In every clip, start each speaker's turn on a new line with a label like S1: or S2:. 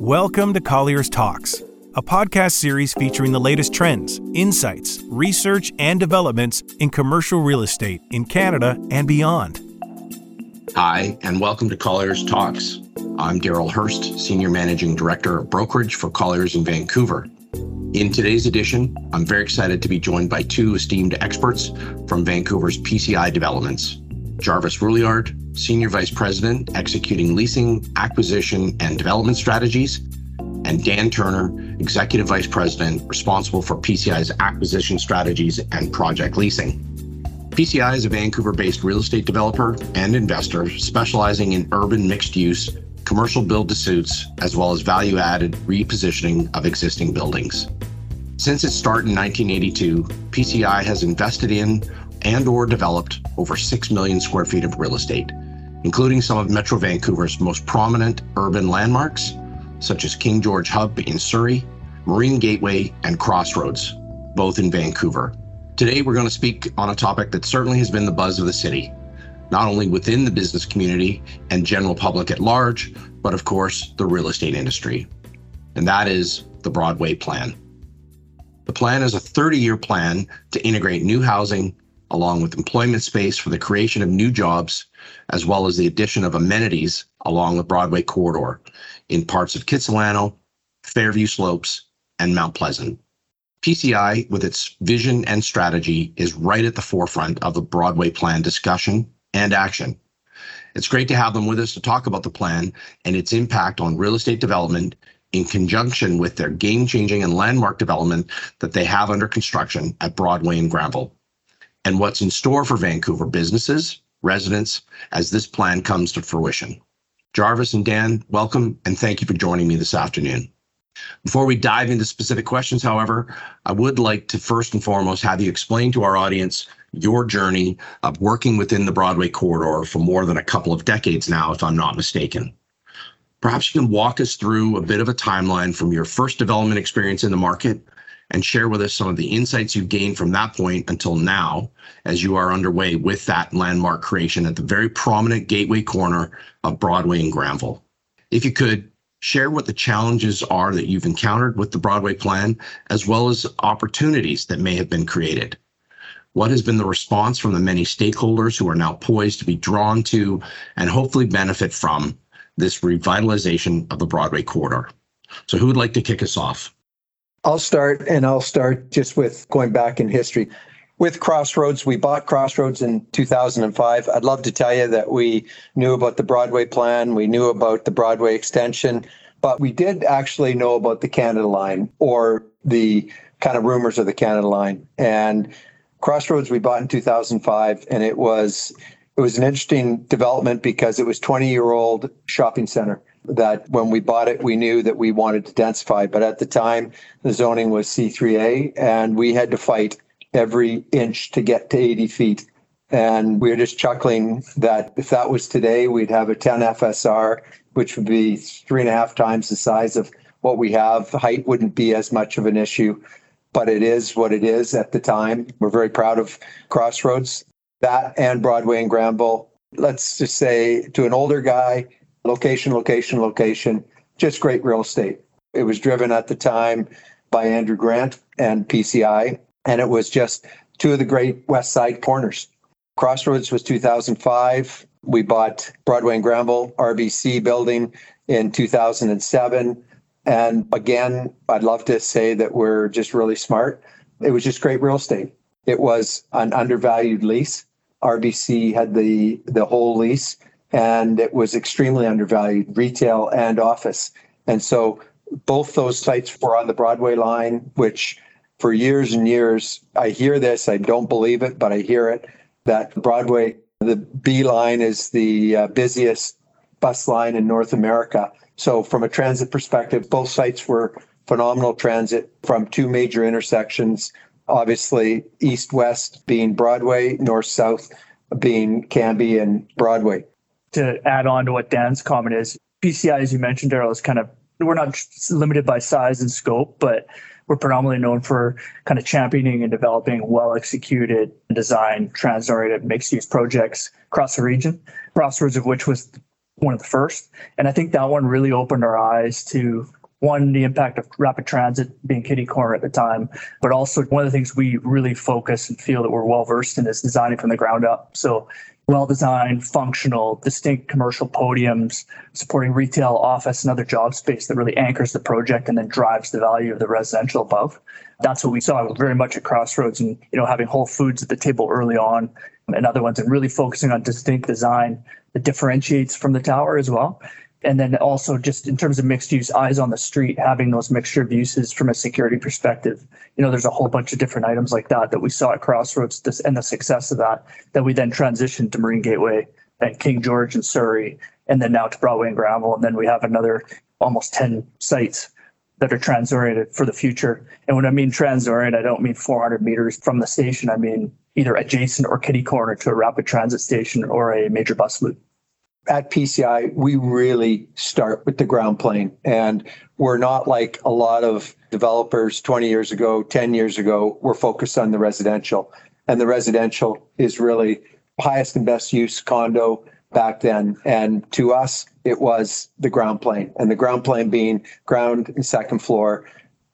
S1: Welcome to Colliers Talks, a podcast series featuring the latest trends, insights, research, and developments in commercial real estate in Canada and beyond.
S2: Hi, and welcome to Colliers Talks. I'm Daryl Hurst, Senior Managing Director of Brokerage for Colliers in Vancouver. In today's edition, I'm very excited to be joined by two esteemed experts from Vancouver's PCI developments Jarvis Rouillard, Senior Vice President, Executing Leasing, Acquisition, and Development Strategies, and Dan Turner, Executive Vice President, responsible for PCI's acquisition strategies and project leasing. PCI is a Vancouver based real estate developer and investor specializing in urban mixed use, commercial build to suits, as well as value added repositioning of existing buildings. Since its start in 1982, PCI has invested in and or developed over 6 million square feet of real estate, including some of Metro Vancouver's most prominent urban landmarks, such as King George Hub in Surrey, Marine Gateway, and Crossroads, both in Vancouver. Today, we're going to speak on a topic that certainly has been the buzz of the city, not only within the business community and general public at large, but of course, the real estate industry. And that is the Broadway Plan. The plan is a 30 year plan to integrate new housing along with employment space for the creation of new jobs, as well as the addition of amenities along the Broadway corridor in parts of Kitsilano, Fairview Slopes, and Mount Pleasant. PCI, with its vision and strategy, is right at the forefront of the Broadway plan discussion and action. It's great to have them with us to talk about the plan and its impact on real estate development in conjunction with their game changing and landmark development that they have under construction at Broadway and Granville and what's in store for Vancouver businesses, residents, as this plan comes to fruition. Jarvis and Dan, welcome and thank you for joining me this afternoon. Before we dive into specific questions, however, I would like to first and foremost have you explain to our audience your journey of working within the Broadway corridor for more than a couple of decades now, if I'm not mistaken. Perhaps you can walk us through a bit of a timeline from your first development experience in the market and share with us some of the insights you've gained from that point until now as you are underway with that landmark creation at the very prominent gateway corner of Broadway and Granville. If you could, share what the challenges are that you've encountered with the Broadway plan, as well as opportunities that may have been created. What has been the response from the many stakeholders who are now poised to be drawn to and hopefully benefit from this revitalization of the Broadway corridor? So, who would like to kick us off?
S3: I'll start, and I'll start just with going back in history. With Crossroads, we bought Crossroads in 2005. I'd love to tell you that we knew about the Broadway plan, we knew about the Broadway extension, but we did actually know about the Canada line or the kind of rumors of the Canada line. And Crossroads we bought in 2005, and it was it was an interesting development because it was 20 year old shopping center that when we bought it, we knew that we wanted to densify. But at the time, the zoning was C3A, and we had to fight every inch to get to 80 feet. And we were just chuckling that if that was today, we'd have a 10 FSR, which would be three and a half times the size of what we have. Height wouldn't be as much of an issue, but it is what it is at the time. We're very proud of Crossroads, that and Broadway and Granville. Let's just say to an older guy, location, location, location, just great real estate. It was driven at the time by Andrew Grant and PCI, and it was just two of the great West Side corners. Crossroads was 2005. We bought Broadway and Granville RBC building in 2007. And again, I'd love to say that we're just really smart. It was just great real estate. It was an undervalued lease. RBC had the the whole lease and it was extremely undervalued, retail and office. And so both those sites were on the Broadway line, which for years and years, I hear this, I don't believe it, but I hear it, that Broadway, the B line is the uh, busiest bus line in North America. So from a transit perspective, both sites were phenomenal transit from two major intersections, obviously east-west being Broadway, north-south being Cambie and Broadway
S4: to add on to what Dan's comment is, PCI, as you mentioned, Daryl, is kind of we're not limited by size and scope, but we're predominantly known for kind of championing and developing well executed design, trans-oriented mixed use projects across the region. Crossroads of which was one of the first. And I think that one really opened our eyes to one, the impact of rapid transit being kitty corner at the time, but also one of the things we really focus and feel that we're well versed in is designing from the ground up. So well designed, functional, distinct commercial podiums, supporting retail, office, and other job space that really anchors the project and then drives the value of the residential above. That's what we saw very much at Crossroads and you know having Whole Foods at the table early on and other ones and really focusing on distinct design that differentiates from the tower as well. And then also just in terms of mixed use, eyes on the street, having those mixture of uses from a security perspective. You know, there's a whole bunch of different items like that that we saw at Crossroads this, and the success of that, that we then transitioned to Marine Gateway and King George and Surrey, and then now to Broadway and Granville. And then we have another almost 10 sites that are transoriented for the future. And when I mean transorient, I don't mean 400 meters from the station. I mean either adjacent or kitty corner to a rapid transit station or a major bus loop
S3: at PCI, we really start with the ground plane. And we're not like a lot of developers 20 years ago, 10 years ago, we're focused on the residential. And the residential is really highest and best use condo back then. And to us, it was the ground plane. And the ground plane being ground and second floor.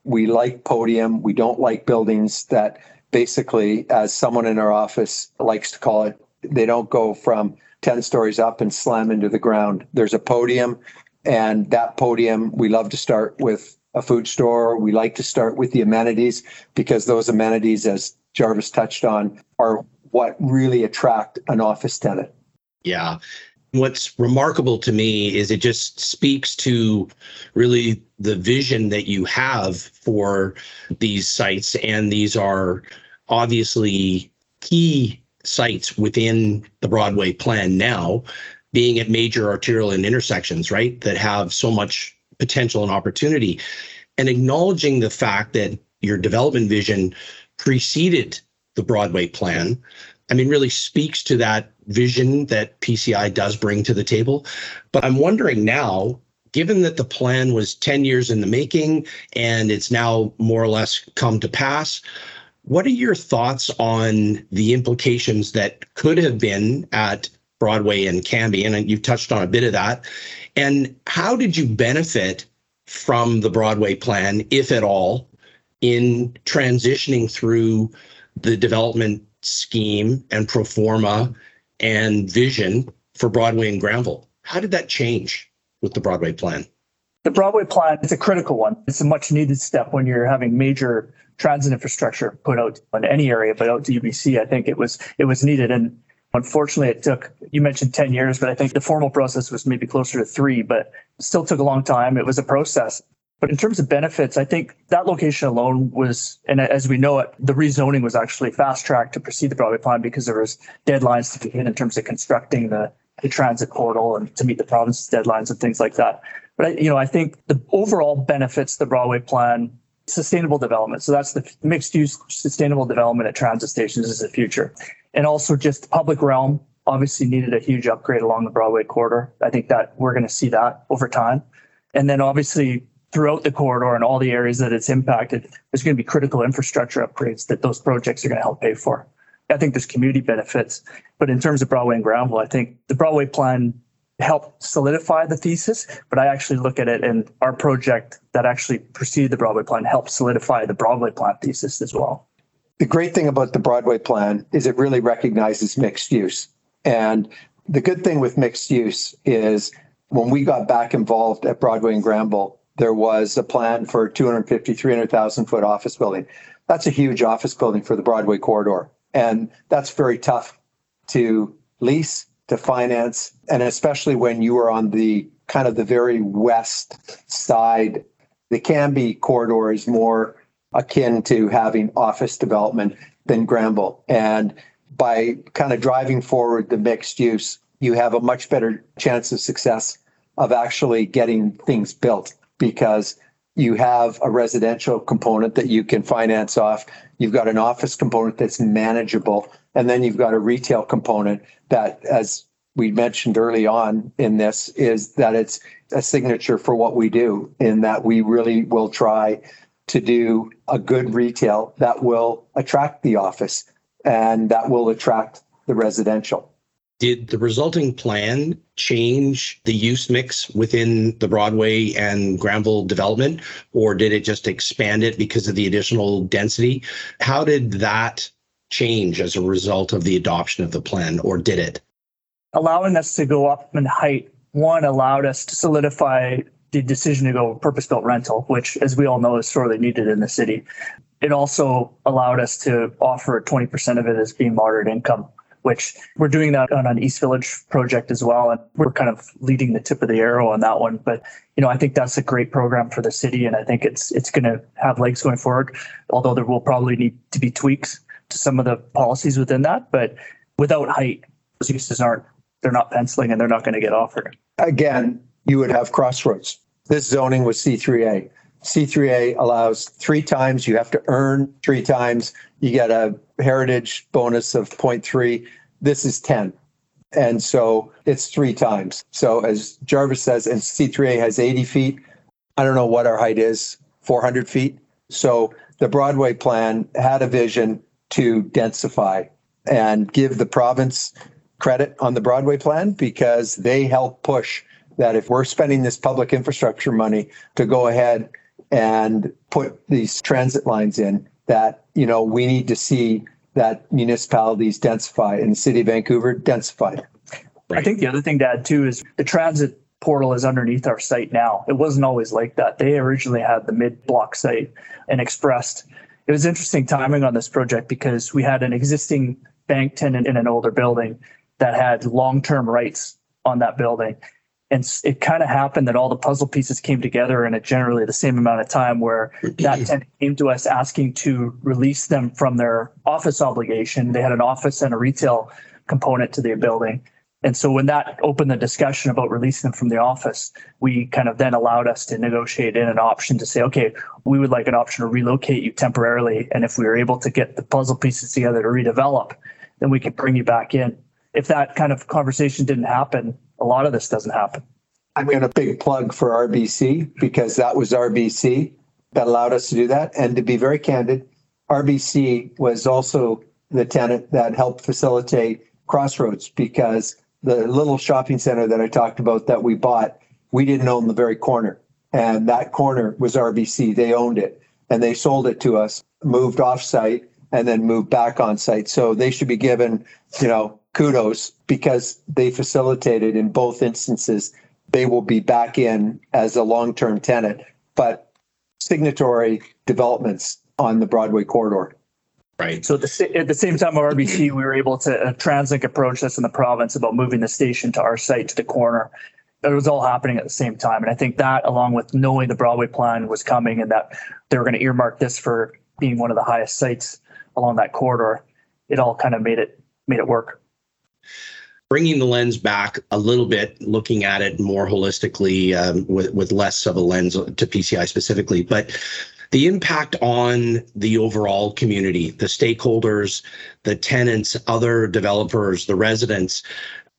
S3: We like podium. We don't like buildings that basically, as someone in our office likes to call it, they don't go from 10 stories up and slam into the ground. There's a podium, and that podium, we love to start with a food store. We like to start with the amenities because those amenities, as Jarvis touched on, are what really attract an office tenant.
S2: Yeah. What's remarkable to me is it just speaks to really the vision that you have for these sites. And these are obviously key sites within the Broadway plan now, being at major arterial and intersections, right, that have so much potential and opportunity, and acknowledging the fact that your development vision preceded the Broadway plan. I mean, really speaks to that vision that PCI does bring to the table. But I'm wondering now, given that the plan was 10 years in the making and it's now more or less come to pass, what are your thoughts on the implications that could have been at Broadway and Cambie? And you've touched on a bit of that. And how did you benefit from the Broadway plan, if at all, in transitioning through the development scheme and pro forma and vision for Broadway and Granville? How did that change with the Broadway plan?
S4: The Broadway plan is a critical one. It's a much needed step when you're having major transit infrastructure put out in any area, but out to UBC, I think it was it was needed. And unfortunately, it took you mentioned ten years, but I think the formal process was maybe closer to three, but still took a long time. It was a process. But in terms of benefits, I think that location alone was, and as we know it, the rezoning was actually fast tracked to proceed the Broadway plan because there was deadlines to begin in terms of constructing the, the transit portal and to meet the province's deadlines and things like that. But I, you know, I think the overall benefits the Broadway plan sustainable development. So that's the mixed use sustainable development at transit stations is the future. And also just public realm obviously needed a huge upgrade along the Broadway corridor. I think that we're going to see that over time. And then obviously throughout the corridor and all the areas that it's impacted, there's going to be critical infrastructure upgrades that those projects are going to help pay for. I think there's community benefits, but in terms of Broadway and Granville, I think the Broadway plan help solidify the thesis, but I actually look at it and our project that actually preceded the Broadway plan helped solidify the Broadway plan thesis as well.
S3: The great thing about the Broadway plan is it really recognizes mixed use. And the good thing with mixed use is when we got back involved at Broadway and Granville, there was a plan for 250, 300,000 foot office building. That's a huge office building for the Broadway corridor. And that's very tough to lease to finance, and especially when you are on the kind of the very west side. The Cambie corridor is more akin to having office development than Granville. And by kind of driving forward the mixed use, you have a much better chance of success of actually getting things built because you have a residential component that you can finance off. You've got an office component that's manageable. And then you've got a retail component that, as we mentioned early on in this, is that it's a signature for what we do, in that we really will try to do a good retail that will attract the office and that will attract the residential.
S2: Did the resulting plan change the use mix within the Broadway and Granville development, or did it just expand it because of the additional density? How did that change as a result of the adoption of the plan, or did it?
S4: Allowing us to go up in height, one allowed us to solidify the decision to go purpose built rental, which, as we all know, is sorely needed in the city. It also allowed us to offer 20% of it as being moderate income, which we're doing that on an East Village project as well. And we're kind of leading the tip of the arrow on that one. But, you know, I think that's a great program for the city. And I think it's, it's going to have legs going forward, although there will probably need to be tweaks to some of the policies within that. But without height, those uses aren't, they're not penciling and they're not going to get offered.
S3: Again, you would have crossroads. This zoning was C3A. C3A allows three times, you have to earn three times. You get a heritage bonus of 0.3. This is 10. And so it's three times. So as Jarvis says, and C3A has 80 feet. I don't know what our height is, 400 feet. So the Broadway plan had a vision to densify and give the province credit on the Broadway plan because they help push that if we're spending this public infrastructure money to go ahead and put these transit lines in, that, you know, we need to see that municipalities densify in the city of Vancouver densified.
S4: I think the other thing to add too is the transit portal is underneath our site now. It wasn't always like that. They originally had the mid block site and expressed. It was interesting timing on this project because we had an existing bank tenant in an older building that had long term rights on that building. And it kind of happened that all the puzzle pieces came together in a generally the same amount of time where that tenant came to us asking to release them from their office obligation. They had an office and a retail component to their building. And so when that opened the discussion about releasing them from the office, we kind of then allowed us to negotiate in an option to say, okay, we would like an option to relocate you temporarily. And if we were able to get the puzzle pieces together to redevelop, then we could bring you back in. If that kind of conversation didn't happen, a lot of this doesn't happen.
S3: I'm going to big plug for RBC because that was RBC that allowed us to do that. And to be very candid, RBC was also the tenant that helped facilitate Crossroads because the little shopping center that I talked about that we bought, we didn't own the very corner. And that corner was RBC. They owned it and they sold it to us, moved off site and then moved back on site. So they should be given, you know, kudos because they facilitated in both instances. They will be back in as a long term tenant, but signatory developments on the Broadway corridor.
S2: Right.
S4: So at the, at the same time of RBC, we were able to uh, TransLink approach this in the province about moving the station to our site to the corner. It was all happening at the same time. And I think that, along with knowing the Broadway plan was coming and that they were going to earmark this for being one of the highest sites along that corridor, it all kind of made it made it work
S2: bringing the lens back a little bit, looking at it more holistically um, with, with less of a lens to PCI specifically, but the impact on the overall community, the stakeholders, the tenants, other developers, the residents.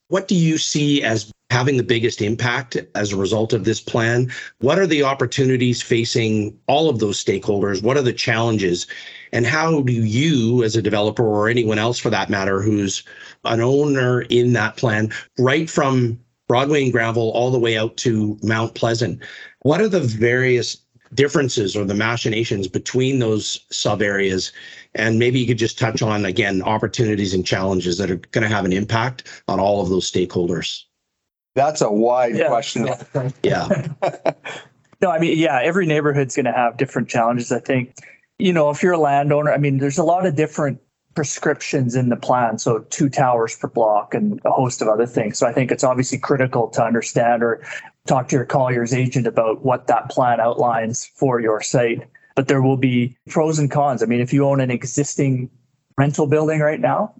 S2: What do you see as having the biggest impact as a result of this plan? What are the opportunities facing all of those stakeholders? What are the challenges? And how do you, as a developer or anyone else for that matter, who's an owner in that plan, right from Broadway and Granville all the way out to Mount Pleasant, what are the various differences or the machinations between those sub areas? And maybe you could just touch on, again, opportunities and challenges that are going to have an impact on all of those stakeholders.
S3: That's a wide yeah. question.
S2: Yeah.
S4: no, I mean, yeah, every neighborhood's going to have different challenges. I think, you know, if you're a landowner, I mean, there's a lot of different prescriptions in the plan. So two towers per block and a host of other things. So I think it's obviously critical to understand or talk to your Colliers agent about what that plan outlines for your site. But there will be pros and cons. I mean, if you own an existing rental building right now,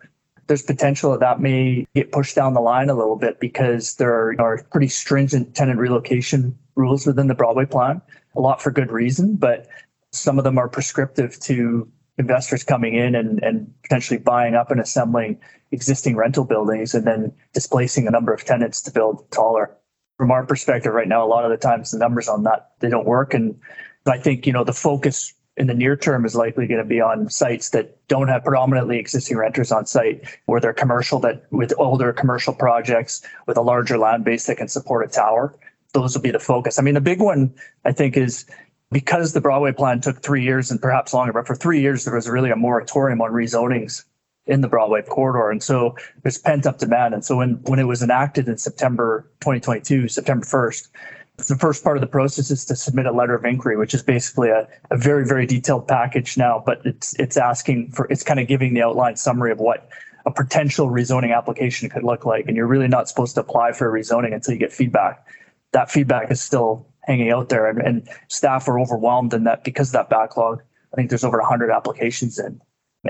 S4: there's potential that that may get pushed down the line a little bit because there are pretty stringent tenant relocation rules within the Broadway plan, a lot for good reason, but some of them are prescriptive to investors coming in and, and potentially buying up and assembling existing rental buildings and then displacing a number of tenants to build taller. From our perspective right now, a lot of the times the numbers on that, they don't work. And I think, you know, the focus in the near term is likely going to be on sites that don't have predominantly existing renters on site, where they're commercial that with older commercial projects with a larger land base that can support a tower. Those will be the focus. I mean, the big one I think is because the Broadway plan took three years and perhaps longer, but for three years there was really a moratorium on rezonings in the Broadway corridor. And so there's pent up demand. And so when, when it was enacted in September 2022, September 1st, the first part of the process is to submit a letter of inquiry, which is basically a, a very, very detailed package now, but it's it's asking for it's kind of giving the outline summary of what a potential rezoning application could look like. And you're really not supposed to apply for a rezoning until you get feedback. That feedback is still hanging out there and, and staff are overwhelmed in that because of that backlog. I think there's over 100 applications in.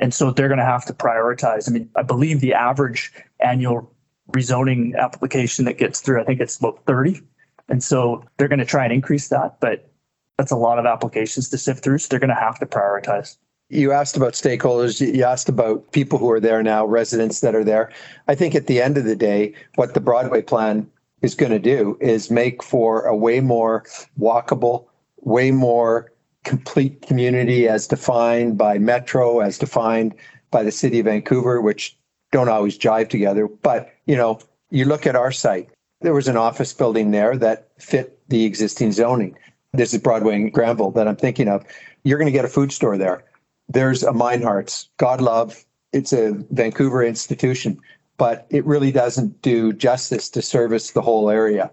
S4: And so they're going to have to prioritize. I mean, I believe the average annual rezoning application that gets through, I think it's about 30. And so they're going to try and increase that, but that's a lot of applications to sift through. So they're going to have to prioritize.
S3: You asked about stakeholders. You asked about people who are there now, residents that are there. I think at the end of the day, what the Broadway plan is going to do is make for a way more walkable, way more complete community as defined by Metro, as defined by the city of Vancouver, which don't always jive together. But, you know, you look at our site, there was an office building there that fit the existing zoning. This is Broadway and Granville that I'm thinking of. You're going to get a food store there. There's a Meinhardt's, God love. It's a Vancouver institution, but it really doesn't do justice to service the whole area.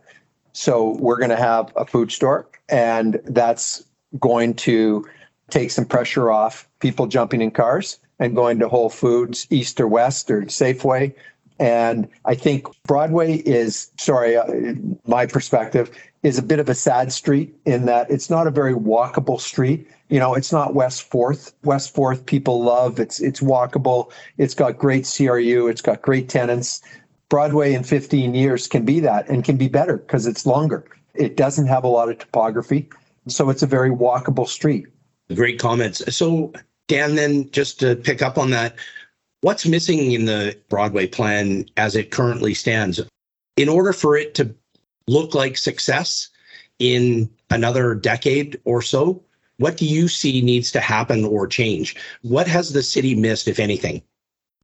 S3: So we're going to have a food store, and that's going to take some pressure off people jumping in cars and going to Whole Foods, East or West or Safeway. And I think Broadway is, sorry, uh, my perspective, is a bit of a sad street in that it's not a very walkable street. You know, it's not West Fourth. West Fourth people love. It's it's walkable. It's got great CRU. It's got great tenants. Broadway in 15 years can be that and can be better because it's longer. It doesn't have a lot of topography. So it's a very walkable street.
S2: Great comments. So, Dan, then just to pick up on that, what's missing in the Broadway plan as it currently stands? In order for it to look like success in another decade or so, what do you see needs to happen or change? What has the city missed, if anything?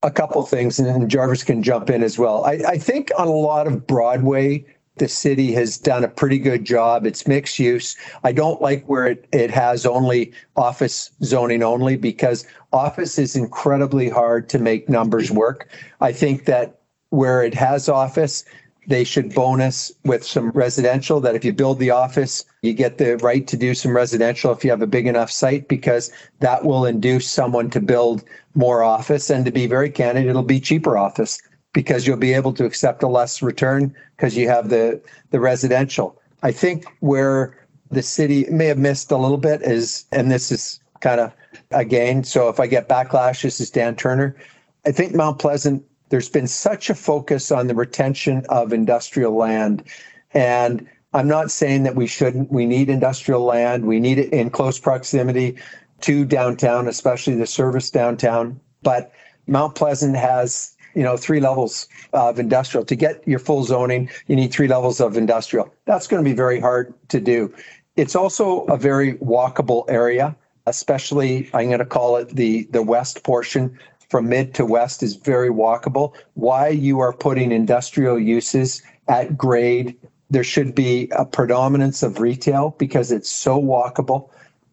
S3: A couple things, and Jarvis can jump in as well. I, I think on a lot of Broadway the city has done a pretty good job. It's mixed use. I don't like where it, it has only office zoning only because office is incredibly hard to make numbers work. I think that where it has office, they should bonus with some residential that if you build the office, you get the right to do some residential if you have a big enough site because that will induce someone to build more office and to be very candid, it'll be cheaper office because you'll be able to accept a less return because you have the the residential. I think where the city may have missed a little bit is, and this is kind of again, so if I get backlash, this is Dan Turner. I think Mount Pleasant, there's been such a focus on the retention of industrial land. And I'm not saying that we shouldn't. We need industrial land. We need it in close proximity to downtown, especially the service downtown. But Mount Pleasant has you know, three levels of industrial. To get your full zoning, you need three levels of industrial. That's going to be very hard to do. It's also a very walkable area, especially I'm going to call it the the west portion from mid to west is very walkable. Why you are putting industrial uses at grade, there should be a predominance of retail because it's so walkable.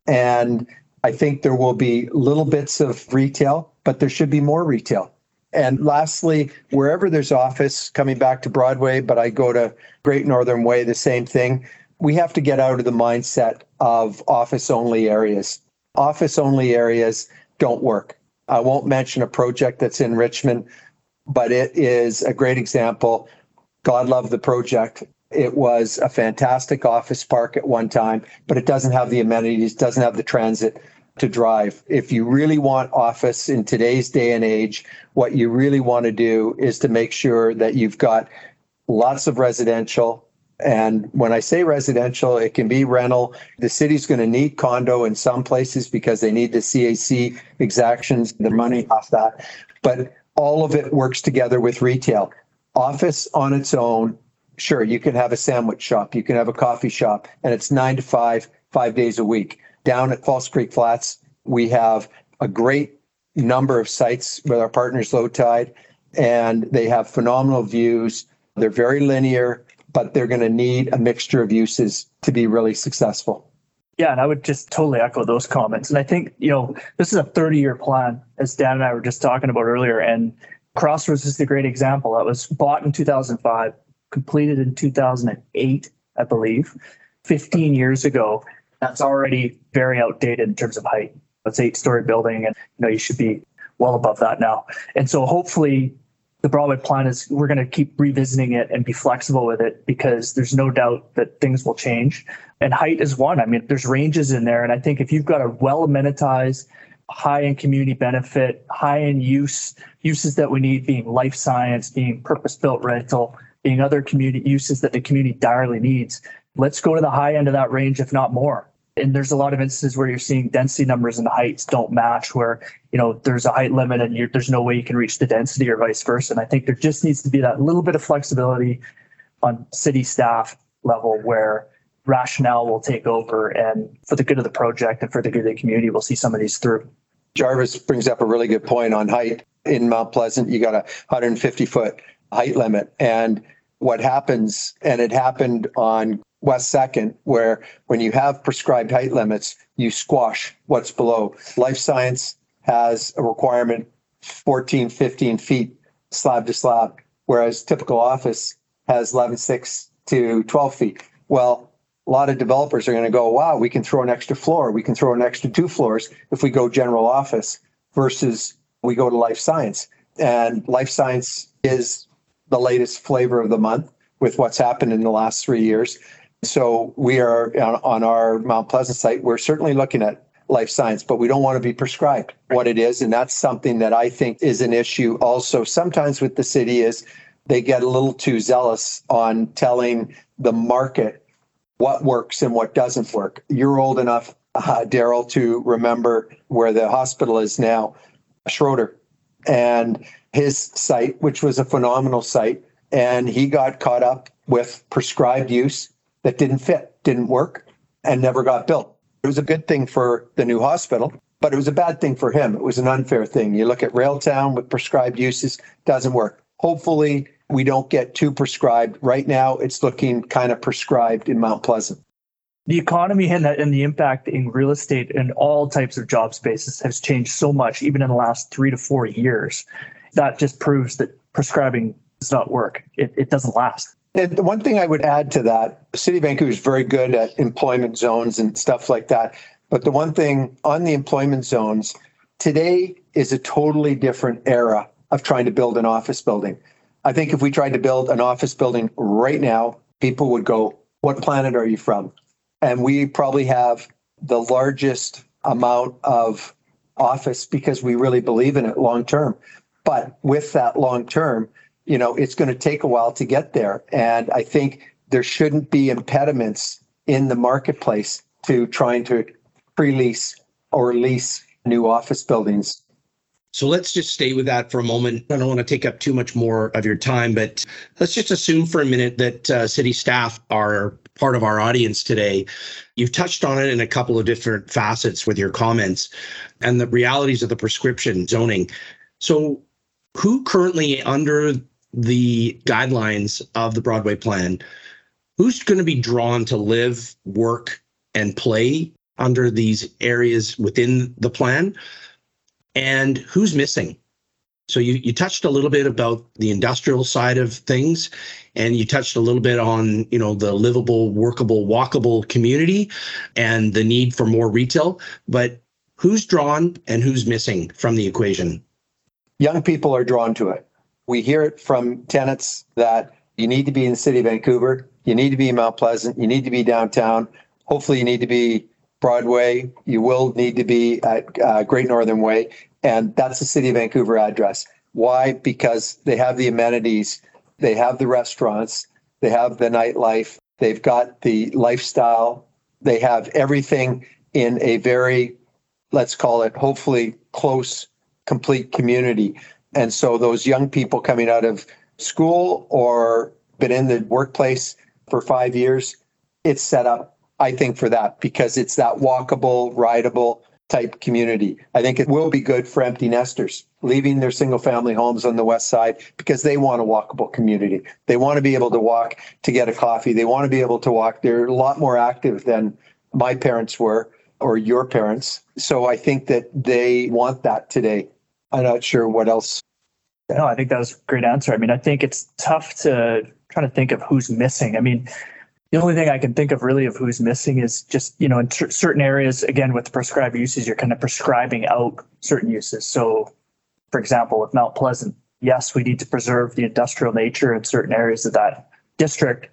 S3: And I think there will be little bits of retail, but there should be more retail. And lastly, wherever there's office, coming back to Broadway, but I go to Great Northern Way, the same thing. We have to get out of the mindset of office only areas. Office only areas don't work. I won't mention a project that's in Richmond, but it is a great example. God love the project. It was a fantastic office park at one time, but it doesn't have the amenities, doesn't have the transit to drive. If you really want office in today's day and age, what you really want to do is to make sure that you've got lots of residential. And when I say residential, it can be rental. The city's going to need condo in some places because they need the CAC exactions, the money off that. But all of it works together with retail. Office on its own, sure, you can have a sandwich shop, you can have a coffee shop, and it's nine to five, five days a week down at False Creek Flats, We have a great number of sites with our partners Low Tide, and they have phenomenal views. They're very linear, but they're going to need a mixture of uses to be really successful.
S4: Yeah, and I would just totally echo those comments. And I think, you know, this is a 30 year plan, as Dan and I were just talking about earlier. And Crossroads is a great example. That was bought in 2005, completed in 2008, I believe, 15 years ago. That's already very outdated in terms of height. It's eight story building, and you know you should be well above that now. And so hopefully the Broadway plan is we're going to keep revisiting it and be flexible with it because there's no doubt that things will change. And height is one. I mean, there's ranges in there. And I think if you've got a well amenitized, high in community benefit, high in use, uses that we need being life science, being purpose built rental, being other community uses that the community direly needs, let's go to the high end of that range, if not more. And there's a lot of instances where you're seeing density numbers and the heights don't match, where you know there's a height limit and there's no way you can reach the density or vice versa. And I think there just needs to be that little bit of flexibility on city staff level where rationale will take over and for the good of the project and for the good of the community, we'll see some of these through.
S3: Jarvis brings up a really good point on height. In Mount Pleasant, you got a 150 foot height limit. And what happens, and it happened on West Second, where when you have prescribed height limits, you squash what's below. Life science has a requirement 14, 15 feet slab to slab, whereas typical office has 11, 6 to 12 feet. Well, a lot of developers are going to go, wow, we can throw an extra floor. We can throw an extra two floors if we go general office versus we go to life science. And life science is the latest flavor of the month with what's happened in the last three years. So we are on, on our Mount Pleasant site, we're certainly looking at life science, but we don't want to be prescribed what it is. And that's something that I think is an issue also sometimes with the city is they get a little too zealous on telling the market what works and what doesn't work. You're old enough, uh, Daryl, to remember where the hospital is now, Schroeder, and his site, which was a phenomenal site. And he got caught up with prescribed use that didn't fit, didn't work, and never got built. It was a good thing for the new hospital, but it was a bad thing for him. It was an unfair thing. You look at Railtown with prescribed uses, doesn't work. Hopefully, we don't get too prescribed. Right now, it's looking kind of prescribed in Mount Pleasant.
S4: The economy and the, and the impact in real estate and all types of job spaces has changed so much, even in the last three to four years. That just proves that prescribing does not work. It, it doesn't last.
S3: And the one thing I would add to that, city of Vancouver is very good at employment zones and stuff like that. But the one thing on the employment zones, today is a totally different era of trying to build an office building. I think if we tried to build an office building right now, people would go, What planet are you from? And we probably have the largest amount of office because we really believe in it long term. But with that long term, you know, it's going to take a while to get there. And I think there shouldn't be impediments in the marketplace to trying to pre lease or lease new office buildings
S2: so let's just stay with that for a moment. I don't want to take up too much more of your time, but let's just assume for a minute that uh, city staff are part of our audience today. You've touched on it in a couple of different facets with your comments and the realities of the prescription zoning. So, who currently, under the guidelines of the Broadway plan, who's going to be drawn to live, work, and play under these areas within the plan? And who's missing. So you, you touched a little bit about the industrial side of things, and you touched a little bit on you know the livable, workable, walkable community, and the need for more retail. But who's drawn and who's missing from the equation?
S3: Young people are drawn to it. We hear it from tenants that you need to be in the city of Vancouver, you need to be in Mount Pleasant, you need to be downtown. Hopefully, you need to be Broadway. You will need to be at uh, Great Northern Way, and that's the City of Vancouver address. Why? Because they have the amenities, they have the restaurants, they have the nightlife, they've got the lifestyle, they have everything in a very, let's call it, hopefully close, complete community. And so those young people coming out of school or been in the workplace for five years, it's set up I think, for that because it's that walkable, rideable, type community. I think it will be good for empty nesters leaving their single family homes on the west side because they want a walkable community. They want to be able to walk to get a coffee. They want to be able to walk. They're a lot more active than my parents were or your parents. So I think that they want that today. I'm not sure what else.
S4: No, I think that was a great answer. I mean, I think it's tough to try to think of who's missing. I mean, the only thing I can think of really of who's missing is just, you know, in t- certain areas, again, with prescribed uses, you're kind of prescribing out certain uses. So, for example, with Mount Pleasant, yes, we need to preserve the industrial nature in certain areas of that district.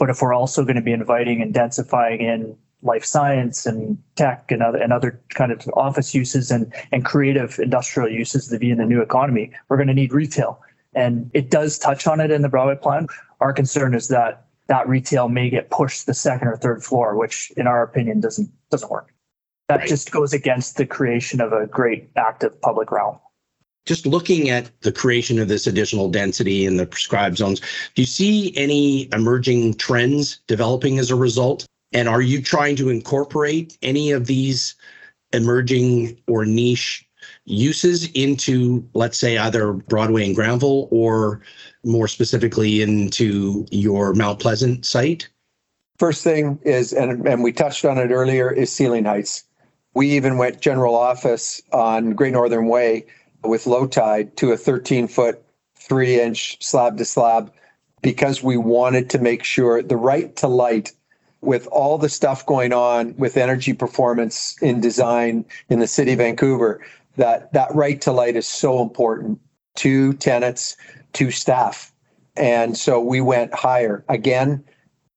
S4: But if we're also going to be inviting and densifying in life science and tech and other and other kind of office uses and and creative industrial uses to be in the new economy, we're going to need retail. And it does touch on it in the Broadway plan. Our concern is that that retail may get pushed to the second or third floor, which in our opinion doesn't doesn't work. That right. just goes against the creation of a great active public realm.
S2: Just looking at the creation of this additional density in the prescribed zones, do you see any emerging trends developing as a result? And are you trying to incorporate any of these emerging or niche uses into, let's say, either Broadway and Granville or more specifically into your Mount Pleasant site?
S3: First thing is, and, and we touched on it earlier, is ceiling heights. We even went general office on Great Northern Way with low tide to a 13 foot, three inch slab to slab because we wanted to make sure the right to light with all the stuff going on with energy performance in design in the city of Vancouver, that that right to light is so important to tenants, to staff. And so we went higher. Again,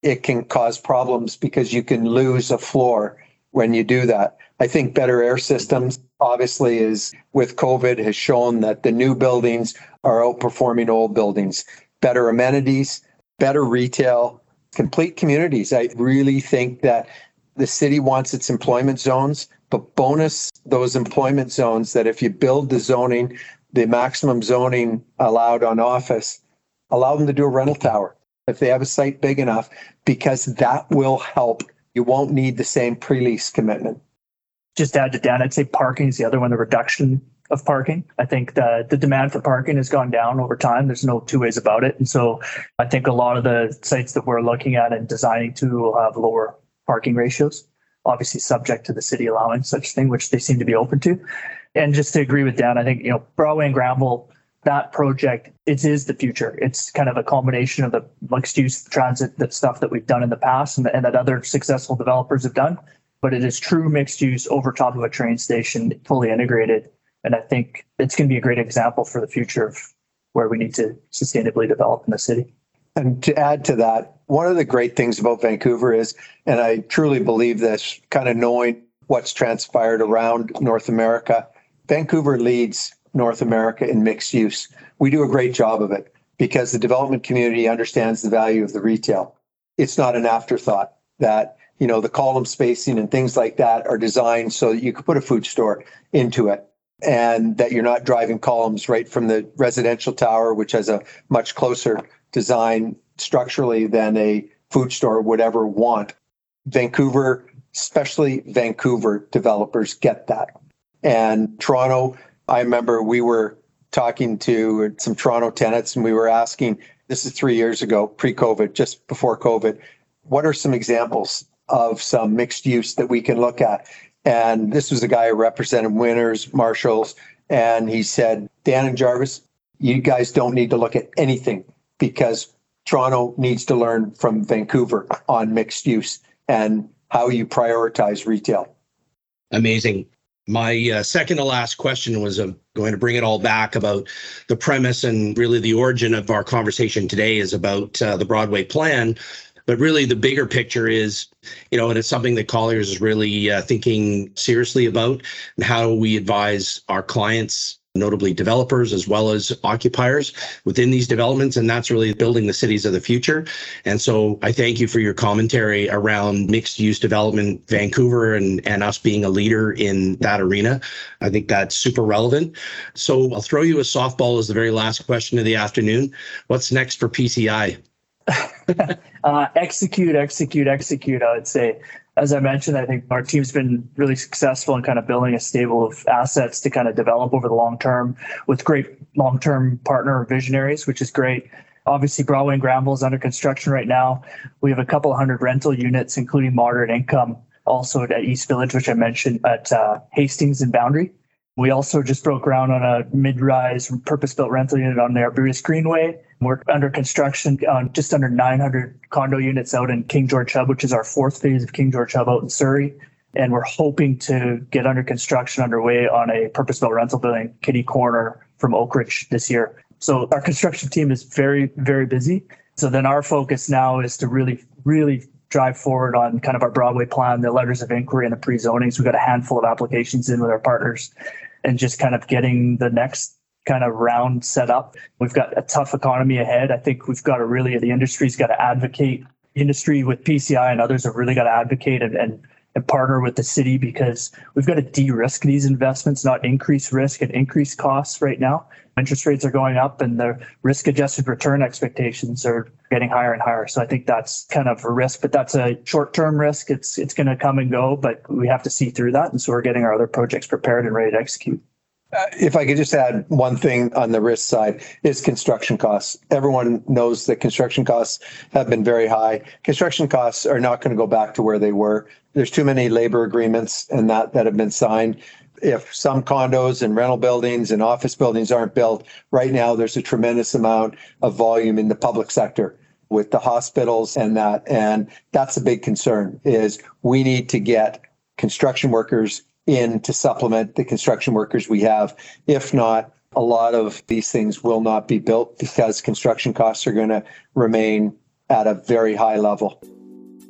S3: it can cause problems because you can lose a floor when you do that. I think better air systems obviously is with COVID has shown that the new buildings are outperforming old buildings. Better amenities, better retail, complete communities. I really think that the city wants its employment zones, but bonus those employment zones that if you build the zoning, the maximum zoning allowed on office, allow them to do a rental tower if they have a site big enough, because that will help. You won't need the same pre-lease commitment.
S4: Just add to Dan, I'd say parking is the other one, the reduction of parking. I think the the demand for parking has gone down over time. There's no two ways about it. And so I think a lot of the sites that we're looking at and designing to will have lower parking ratios, obviously subject to the city allowing such thing, which they seem to be open to. And just to agree with Dan, I think, you know, Broadway and Granville, that project, it is the future. It's kind of a combination of the mixed use transit, that stuff that we've done in the past and, and that other successful developers have done. But it is true mixed use over top of a train station, fully integrated and I think it's going to be a great example for the future of where we need to sustainably develop in the city.
S3: And to add to that, one of the great things about Vancouver is, and I truly believe this, kind of knowing what's transpired around North America, Vancouver leads North America in mixed use. We do a great job of it because the development community understands the value of the retail. It's not an afterthought that, you know, the column spacing and things like that are designed so that you could put a food store into it and that you're not driving columns right from the residential tower, which has a much closer design structurally than a food store would ever want. Vancouver, especially Vancouver developers get that. And Toronto, I remember we were talking to some Toronto tenants and we were asking, this is three years ago, pre COVID, just before COVID, what are some examples of some mixed use that we can look at? And this was a guy who represented Winners, Marshalls. And he said, Dan and Jarvis, you guys don't need to look at anything because Toronto needs to learn from Vancouver on mixed use and how you prioritize retail.
S2: Amazing. My uh, second to last question was uh, going to bring it all back about the premise and really the origin of our conversation today is about uh, the Broadway plan. But really, the bigger picture is, you know, and it's something that Colliers is really uh, thinking seriously about and how we advise our clients notably developers as well as occupiers within these developments. And that's really building the cities of the future. And so I thank you for your commentary around mixed use development, Vancouver, and, and us being a leader in that arena. I think that's super relevant. So I'll throw you a softball as the very last question of the afternoon. What's next for PCI?
S4: uh, execute, execute, execute. I would say as I mentioned, I think our team's been really successful in kind of building a stable of assets to kind of develop over the long term with great long term partner visionaries, which is great. Obviously, Broadway and Granville is under construction right now. We have a couple hundred rental units, including moderate income, also at East Village, which I mentioned at uh, Hastings and Boundary. We also just broke ground on a mid-rise purpose-built rental unit on the Arbutus Greenway. We're under construction on just under 900 condo units out in King George Hub, which is our fourth phase of King George Hub out in Surrey. And we're hoping to get under construction underway on a purpose-built rental building, Kitty Corner from Oakridge this year. So our construction team is very, very busy. So then our focus now is to really, really drive forward on kind of our Broadway plan, the letters of inquiry and the pre-zonings. We've got a handful of applications in with our partners and just kind of getting the next kind of round set up. We've got a tough economy ahead. I think we've got to really, the industry's got to advocate. Industry with PCI and others have really got to advocate and, and, and partner with the city because we've got to de-risk these investments, not increase risk and increase costs right now. Interest rates are going up and the risk adjusted return expectations are getting higher and higher. So I think that's kind of a risk, but that's a short term risk. It's it's going to come and go, but we have to see through that. And so we're getting our other projects prepared and ready to execute.
S3: Uh, if I could just add one thing on the risk side is construction costs. Everyone knows that construction costs have been very high. Construction costs are not going to go back to where they were. There's too many labor agreements and that that have been signed. If some condos and rental buildings and office buildings aren't built right now, there's a tremendous amount of volume in the public sector with the hospitals and that. And that's a big concern is we need to get construction workers in to supplement the construction workers we have. If not, a lot of these things will not be built because construction costs are going to remain at a very high level.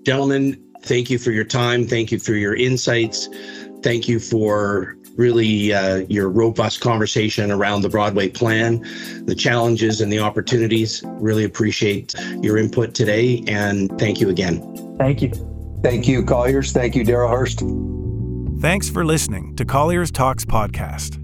S2: Gentlemen, thank you for your time. Thank you for your insights. Thank you for really uh, your robust conversation around the Broadway plan, the challenges and the opportunities. Really appreciate your input today and thank you again.
S4: Thank you.
S3: Thank you, Colliers. Thank you, Daryl Hurst.
S1: Thanks for listening to Colliers Talks podcast.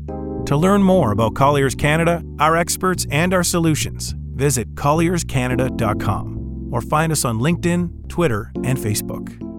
S1: To learn more about Colliers Canada, our experts, and our solutions, visit collierscanada.com or find us on LinkedIn, Twitter, and Facebook.